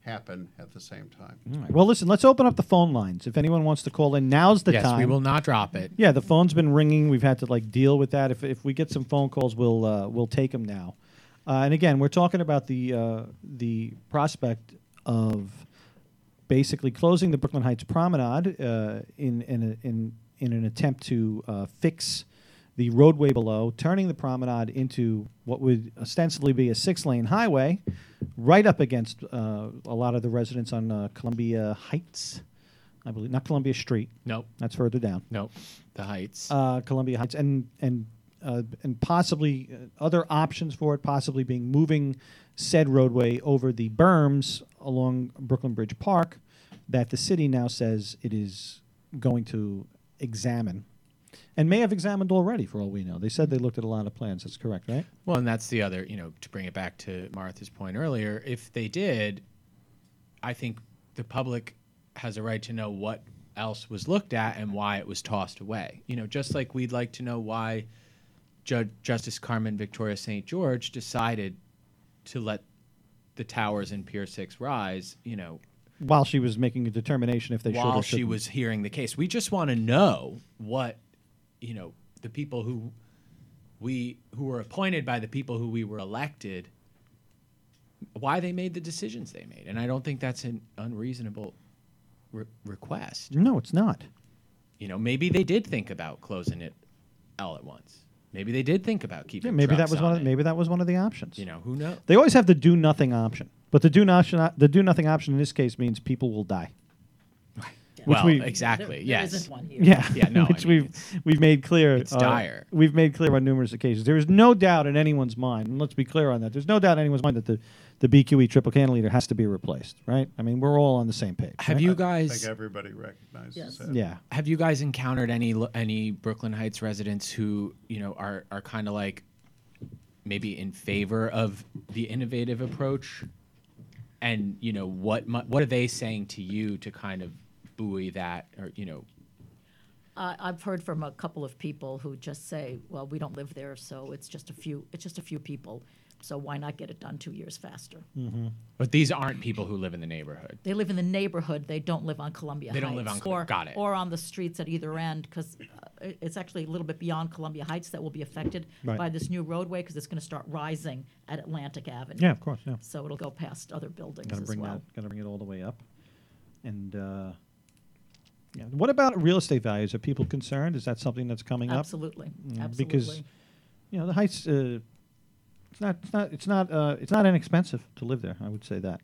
happen at the same time. All right. Well, listen, let's open up the phone lines. If anyone wants to call in, now's the yes, time. we will not drop it. Yeah, the phone's been ringing. We've had to like deal with that. If if we get some phone calls, we'll uh, we'll take them now. Uh, and again, we're talking about the uh, the prospect of basically closing the Brooklyn Heights Promenade uh, in in a, in in an attempt to uh, fix the roadway below, turning the promenade into what would ostensibly be a six-lane highway, right up against uh, a lot of the residents on uh, Columbia Heights, I believe, not Columbia Street. Nope. That's further down Nope. The Heights. uh, Columbia Heights, and and uh, and possibly uh, other options for it, possibly being moving said roadway over the berms along Brooklyn Bridge Park, that the city now says it is going to examine, and may have examined already, for all we know. They said they looked at a lot of plans. That's correct, right? Well, and that's the other, you know, to bring it back to Martha's point earlier, if they did, I think the public has a right to know what else was looked at and why it was tossed away. You know, just like we'd like to know why Judge Justice Carmen Victoria St. George decided to let the towers in Pier 6 rise, you know, While she was making a determination if they should or while she shouldn't. was hearing the case. We just want to know what, you know, the people who we who were appointed by the people who we were elected why they made the decisions they made. And I don't think that's an unreasonable re- request. No, it's not. You know, maybe they did think about closing it all at once. Maybe they did think about keeping Yeah, maybe that was one. Of, it. maybe that was one of the options. you know, who knows? They always have the do nothing option, but the do nothing the do nothing option in this case means people will die. Well, we- exactly. There- there yes. isn't one here. Yeah, Yeah, no, I which mean, we've we've made clear. it's uh, dire. We've made clear on numerous occasions. There is no doubt in anyone's mind, and let's be clear on that. There's no doubt in anyone's mind that the the BQE triple cantilever has to be replaced. Right? I mean, we're all on the same page. Have right? you I guys think everybody recognizes Yes. that. Yeah. have you guys encountered any any Brooklyn Heights residents who you know are are kind of like maybe in favor of the innovative approach, and you know what what are they saying to you to kind of buoy that or you know I I've heard from a couple of people who just say, "Well, we don't live there, so it's just a few. It's just a few people. So why not get it done two years faster?" but these aren't people who live in the neighborhood. They live in the neighborhood. They don't live on Columbia They Heights. don't live on Col- or, got it. Or on the streets at either end, because uh, it's actually a little bit beyond Columbia Heights that will be affected Right. by this new roadway, because it's going to start rising at Atlantic Avenue. Yeah, of course. Yeah. So it'll go past other buildings Got to as bring well. that. Got to bring it all the way up. And uh, yeah, what about real estate values? Are people concerned? Is that something that's coming up? Absolutely, Mm, absolutely. because you know the heights. Uh, it's not. It's not. It's not. Uh, it's not inexpensive to live there. I would say that.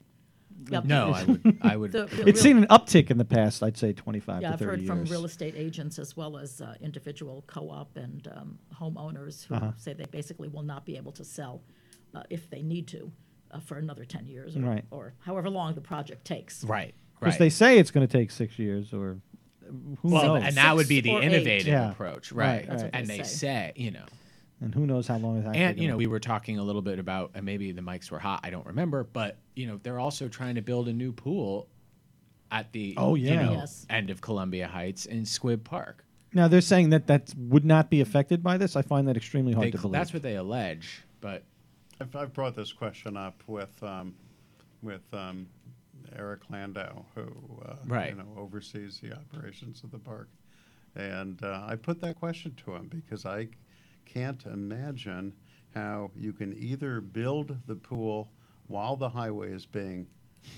Yep. No, I would I would The- the It's seen an uptick in the past. I'd say twenty-five Yeah, to I've heard years. from real estate agents as well as uh, individual co-op and um, homeowners who Uh-huh. say they basically will not be able to sell uh, if they need to uh, for another 10 years or, Right. or however long the project takes. right Because right. they say it's going to take six years, or who well, knows? and that would be the or innovative Yeah. approach, Right, right? That's what and they they say. say, you know, and who knows how long it's actually. and you gonna- know we were talking a little bit about and maybe the mics were hot i don't remember but you know they're also trying to build a new pool at the Oh, you yeah. know, Yes. end of columbia heights in squibb park now they're saying that that would not be affected by this. I find that extremely hard They- to believe. that's what they allege but I've, I've brought this question up with um, with um, Eric Landau, who uh, Right. you know oversees the operations of the park, and uh, I put that question to him because I can't imagine how you can either build the pool while the highway is being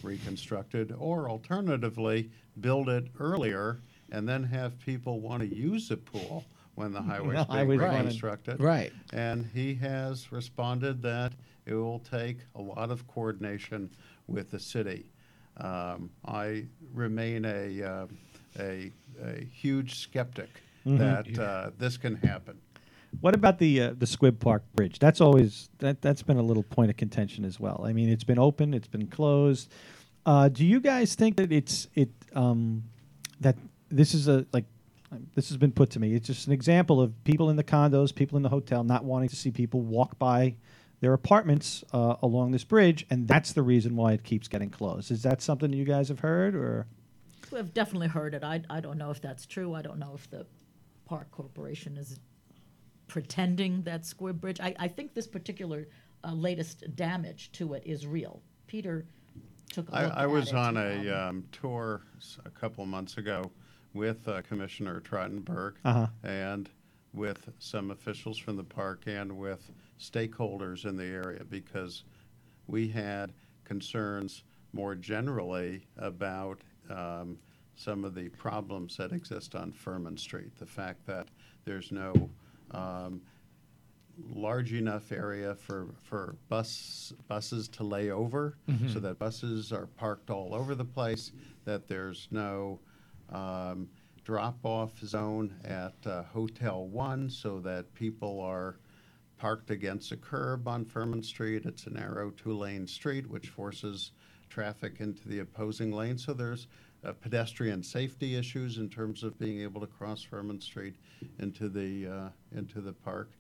reconstructed, or alternatively build it earlier and then have people want to use the pool when the highway is being reconstructed. Right. And he has responded that it will take a lot of coordination with the city. Um, I remain a, uh, a, a huge skeptic Mm-hmm. that uh, this can happen. What about the uh, the Squibb Park Bridge? That's always that that's been a little point of contention as well. I mean, it's been open, it's been closed. Uh, do you guys think that it's it um, that this is a like this has been put to me? It's just an example of people in the condos, people in the hotel, not wanting to see people walk by their apartments uh, along this bridge, and that's the reason why it keeps getting closed. Is that something you guys have heard, or I've definitely heard it. I, I don't know if that's true. I don't know if the Park Corporation is pretending that Squibb Bridge. I, I think this particular uh, latest damage to it is real. Peter took a I, look I at was it, on a um, um, tour a couple months ago with uh, Commissioner Trottenberg Uh-huh. and with some officials from the park and with stakeholders in the area because we had concerns more generally about um, some of the problems that exist on Furman Street. The fact that there's no um, large enough area for, for bus, buses to lay over, so that buses are parked all over the place, that there's no um, drop-off zone at uh, Hotel One, so that people are parked against a curb on Furman Street. It's a narrow two-lane street, which forces traffic into the opposing lane. So there's uh, pedestrian safety issues in terms of being able to cross Furman Street into the, uh, into the park.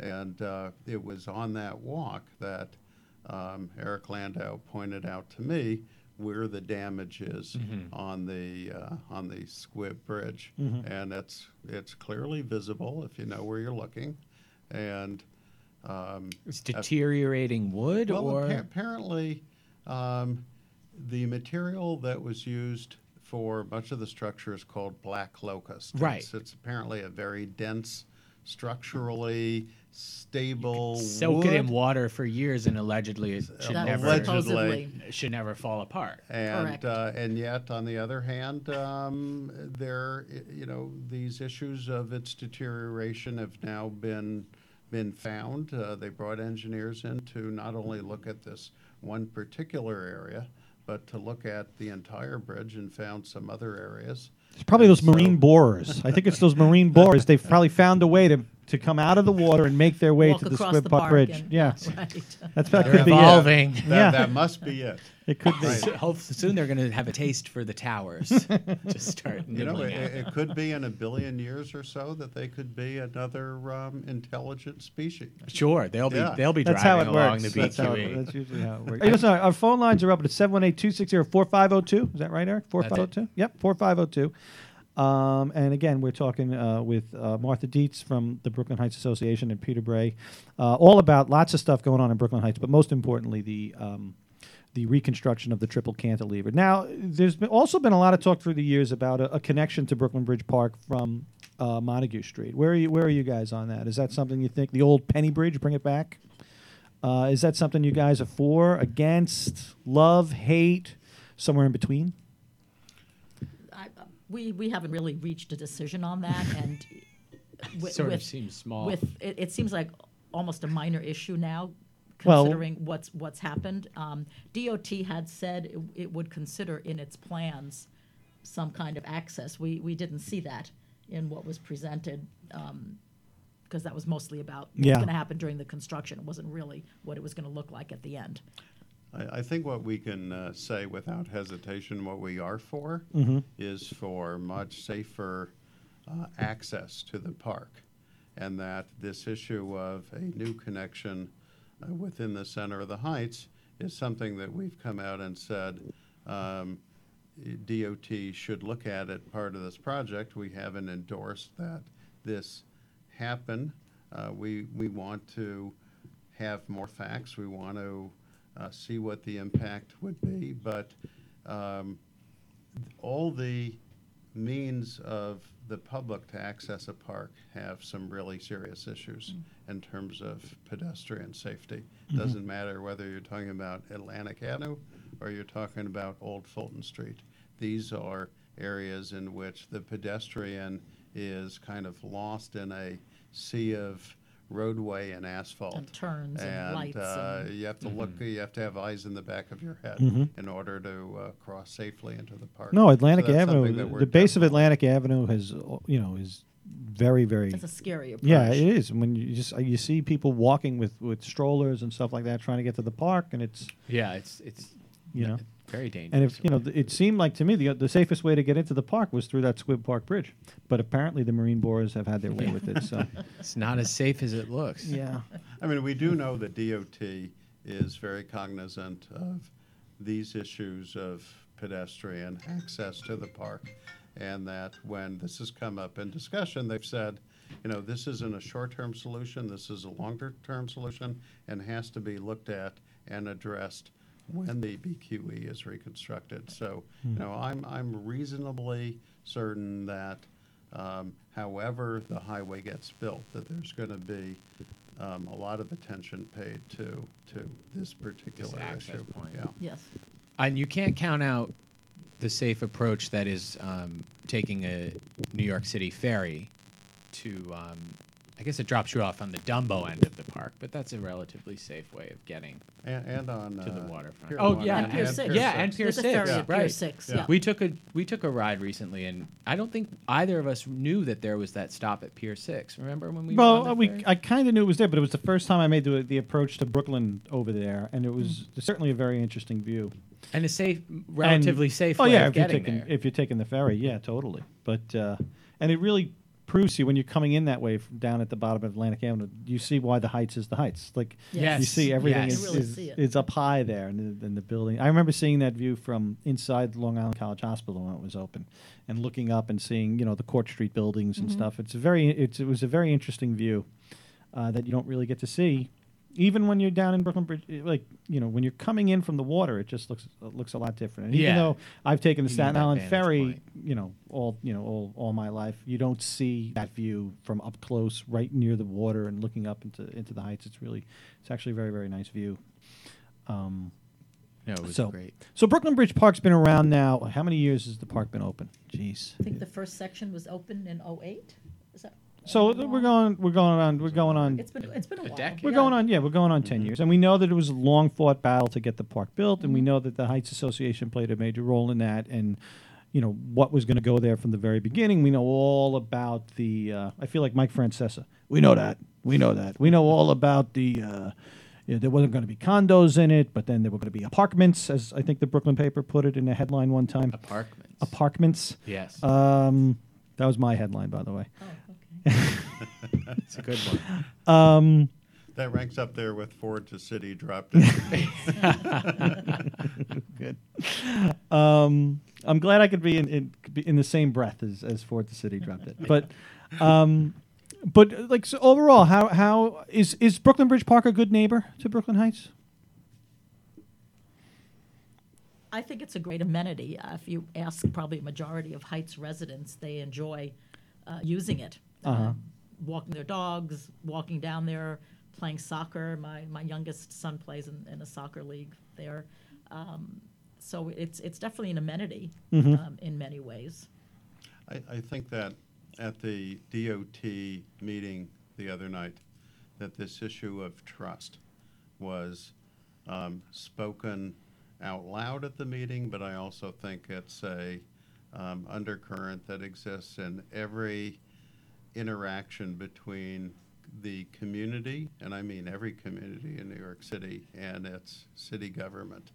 And uh, it was on that walk that um, Eric Landau pointed out to me where the damage is on the uh, on the Squibb Bridge, and it's it's clearly visible if you know where you're looking, and um, It's deteriorating wood, well, or appa- apparently, um, the material that was used for much of the structure is called black locust. Right. It's, it's apparently a very dense, structurally stable soak wood. it in water for years, and allegedly it should That's never Allegedly. should never fall apart. And Correct. uh, and yet, on the other hand, um, there you know these issues of its deterioration have now been been found. Uh, they brought engineers in to not only look at this one particular area, but to look at the entire bridge and found some other areas. It's probably those So- marine borers. I think it's those marine borers. They've probably found a way to, to come out of the water and make their way walk to the across Squibb the Park park Bridge. and- yeah, Right. that's that They're could be it. evolving. That, Yeah. that must be it. It could be. So hope soon they're going to have a taste for the towers. Just start You know, nibbling it, at it could be in a billion years or so that they could be another um, intelligent species. Sure, they'll be Yeah. they'll be That's how driving it along works. the That's, how it, BQE. that's usually how it works. Hey, listen, our phone lines are up at 718-260-4502. Is that right, Eric? 4502? Yep, 4502. Um, and again, we're talking uh, with uh, Martha Dietz from the Brooklyn Heights Association and Peter Bray, uh, all about lots of stuff going on in Brooklyn Heights, but most importantly, the um, the reconstruction of the triple cantilever. Now, there's been also been a lot of talk through the years about a, a connection to Brooklyn Bridge Park from uh, Montague Street. Where are you? Where are you guys on that? Is that something you think the old Penny Bridge bring it back? Uh, is that something you guys are for, against, love, hate, somewhere in between? I, we, we haven't really reached a decision on that, and with, Sort of with- seems small. With it, it seems like almost a minor issue now, Well- considering what's what's happened. Um, DOT had said it, it would consider in its plans some kind of access. We we didn't see that in what was presented. Um, because that was mostly about what's Yeah. going to happen during the construction. It wasn't really what it was going to look like at the end. I, I think what we can uh, say without hesitation, what we are for, is for much safer uh, access to the park. And that this issue of a new connection uh, within the center of the Heights is something that we've come out and said um, DOT should look at it part of this project. We haven't endorsed that this happen. Uh, we, we want to have more facts. We want to uh, see what the impact would be, but um, all the means of the public to access a park have some really serious issues in terms of pedestrian safety. Doesn't matter whether you're talking about Atlantic Avenue or you're talking about Old Fulton Street. These are areas in which the pedestrian is kind of lost in a sea of roadway and asphalt. And turns and And, lights uh, and- you have to look, you have to have eyes in the back of your head in order to uh, cross safely into the park. No, Atlantic So Avenue, the, we're base of definitely- Atlantic Avenue has, you know, is very, very. It's a scary approach. Yeah, it is. When you just uh, you see people walking with, with strollers and stuff like that, trying to get to the park, and it's yeah, it's it's You know. Very dangerous. and if you know, th- it seemed like to me the the safest way to get into the park was through that Squibb Park Bridge, but apparently the Marine Borers have had their way with it. So it's not as safe as it looks. yeah, I mean, we do know that DOT is very cognizant of these issues of pedestrian access to the park. And that when this has come up in discussion, they've said, you know, this isn't a short-term solution, this is a longer-term solution and has to be looked at and addressed when the BQE is reconstructed. So, you know, I'm, I'm reasonably certain that um, however the highway gets built, that there's going to be um, a lot of attention paid to, to this particular access issue. point. Yeah. Yes. And you can't count out the safe approach that is um, taking a New York City ferry to, um, I guess it drops you off on the Dumbo end of the park, but that's a relatively safe way of getting. And, and on. To the uh, waterfront. Pier Oh, one yeah, And Pier Six. Yeah, and Pier There's a Six, ferry yeah. at Pier right. Six, Yeah. yeah. We took a we took a ride recently, and I don't think either of us knew that there was that stop at Pier Six. Remember when we? were on Well, that we ferry? I kind of knew it was there, but it was the first time I made the, the approach to Brooklyn over there, and it was Mm. certainly a very interesting view. and a safe, relatively And- safe Oh way yeah, of if you're getting taking there. if you're taking the ferry, yeah, totally. But uh, and it really proves to you when you're coming in that way from down at the bottom of Atlantic Avenue, you see why the Heights is the Heights. Like Yes. you see everything yes. is, really is, see is up high there and the, in the building. I remember seeing that view from inside Long Island College Hospital when it was open, and looking up and seeing you know the Court Street buildings Mm-hmm. and stuff. It's a very it's, it was a very interesting view uh, that you don't really get to see. Even when you're down in Brooklyn Bridge, like you know, when you're coming in from the water, it just looks it looks a lot different. And even Yeah. though I've taken the You Staten Island ferry, point. you know, all you know, all, all my life, you don't see that view from up close, right near the water, and looking up into into the heights. It's really, it's actually a very very nice view. Um, no, it was so great. so Brooklyn Bridge Park's been around now. How many years has the park been open? Jeez. I think the first section was opened in '08. Is that? So we're going we're going on we're going on It's been it's been a, A while. decade. We're going on, yeah, we're going on 10 years. And we know that it was a long fought battle to get the park built, and we know that the Heights Association played a major role in that. And, you know, what was going to go there from the very beginning. We know all about the, uh, I feel like Mike Francesa. We know that. We know that. We know all about the, uh, you know, there wasn't going to be condos in it, but then there were going to be apartments, as I think the Brooklyn paper put it in a headline one time. Apartments. Apartments. yes, Um, that was my headline, by the way. Okay. it's a good one. Um, That ranks up there with Ford to City Drop Dead. Good. Um, I'm glad I could be in, in, in the same breath as, as Ford to City Drop Dead. But, um, but uh, like so overall, how how is is Brooklyn Bridge Park a good neighbor to Brooklyn Heights? I think it's a great amenity. Uh, if you ask probably a majority of Heights residents, they enjoy uh, using it. Uh-huh. Uh, walking their dogs, walking down there, playing soccer. My, my youngest son plays in, in a soccer league there. Um, so it's, it's definitely an amenity Mhm. um, in many ways. I, I think that at the DOT meeting the other night, that this issue of trust was um, spoken out loud at the meeting, but I also think it's a um, undercurrent that exists in every interaction between the community, and I mean every community in New York City, and its city government.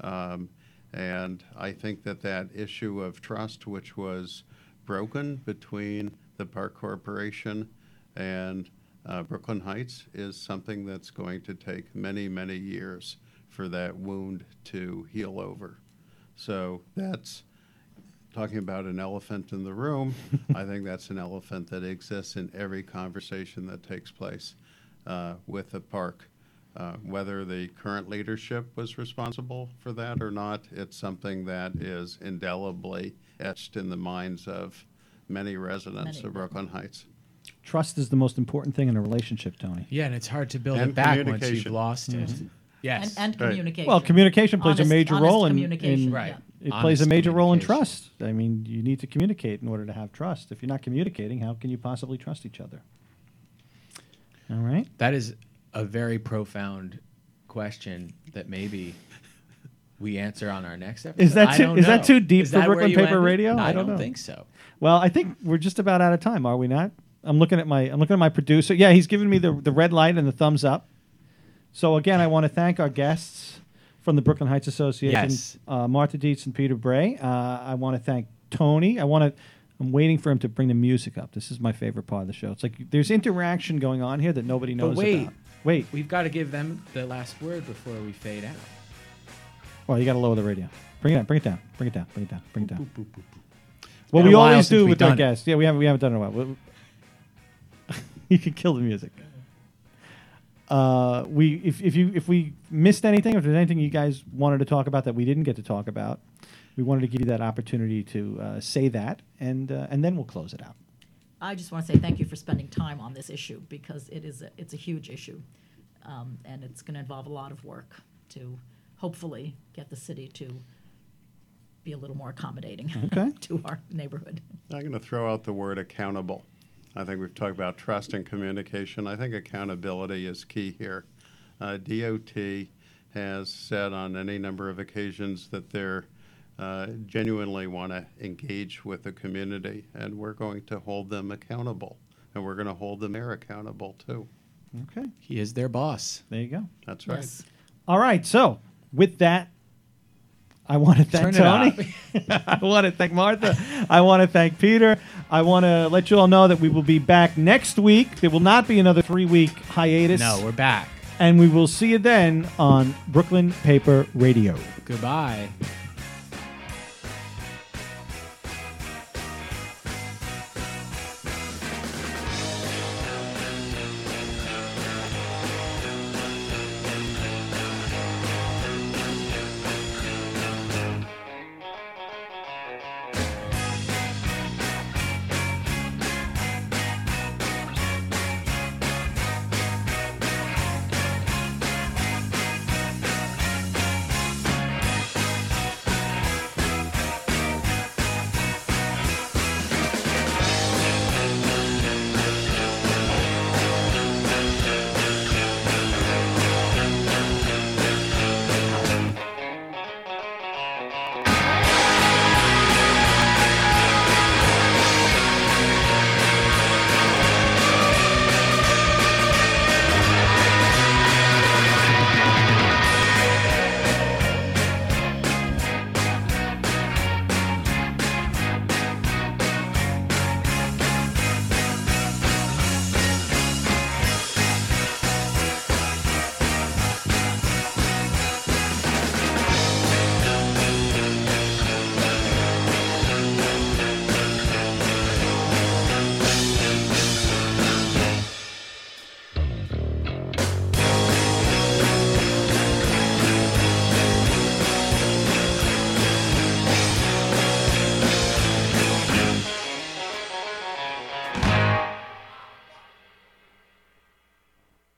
Um, and I think that that issue of trust, which was broken between the Park Corporation and uh, Brooklyn Heights, is something that's going to take many, many years for that wound to heal over. So that's talking about an elephant in the room. I think that's an elephant that exists in every conversation that takes place uh, with the park. Uh, whether the current leadership was responsible for that or not, it's something that is indelibly etched in the minds of many residents Many. of Brooklyn Heights. Trust is the most important thing in a relationship, Tony. Yeah, and it's hard to build And it back once you've lost it. Mm-hmm. Yes, And, and Right. communication. Well, communication plays Honest- a major role in, communication, in Right. yeah. It plays a major role in trust. I mean, you need to communicate in order to have trust. If you're not communicating, how can you possibly trust each other? All right. that is a very profound question that maybe we answer on our next episode. Is that I too- is that too deep Is for Brooklyn Paper? Radio? I, I don't don't think so. Well, I think we're just about out of time, are we not? I'm looking at my I'm looking at my producer. Yeah, he's giving me the the red light and the thumbs up. So again, I want to thank our guests from the Brooklyn Heights Association, Yes. uh, Martha Dietz and Peter Bray. Uh, I want to thank Tony. I want to. I'm waiting for him to bring the music up. This is my favorite part of the show. It's like there's interaction going on here that nobody knows But wait, about. Wait. we've got to give them the last word before we fade out. Well, you got to lower the radio. Bring it down. Bring it down. Bring it down. Bring it down. Bring it down. been What a we always do with our guests. Yeah, we haven't we haven't done it in a while. You can kill the music. Uh, we if, if you if we missed anything, if there's anything you guys wanted to talk about that we didn't get to talk about, we wanted to give you that opportunity to uh, say that, and uh, and then we'll close it out. I just want to say thank you for spending time on this issue because it is a, it's a huge issue, um, and it's going to involve a lot of work to hopefully get the city to be a little more accommodating Okay. to our neighborhood. I'm going to throw out the word accountable. I think we've talked about trust and communication. I think accountability is key here. Uh, DOT has said on any number of occasions that they're uh, genuinely want to engage with the community, and we're going to hold them accountable, and we're going to hold the mayor accountable too. Okay, He is their boss. there you go. That's right. Yes. All right. So with that, I want to thank Turn Tony. I want to thank Martha. I want to thank Peter. I want to let you all know that we will be back next week. There will not be another three week hiatus. No, we're back. and we will see you then on Brooklyn Paper Radio. Goodbye.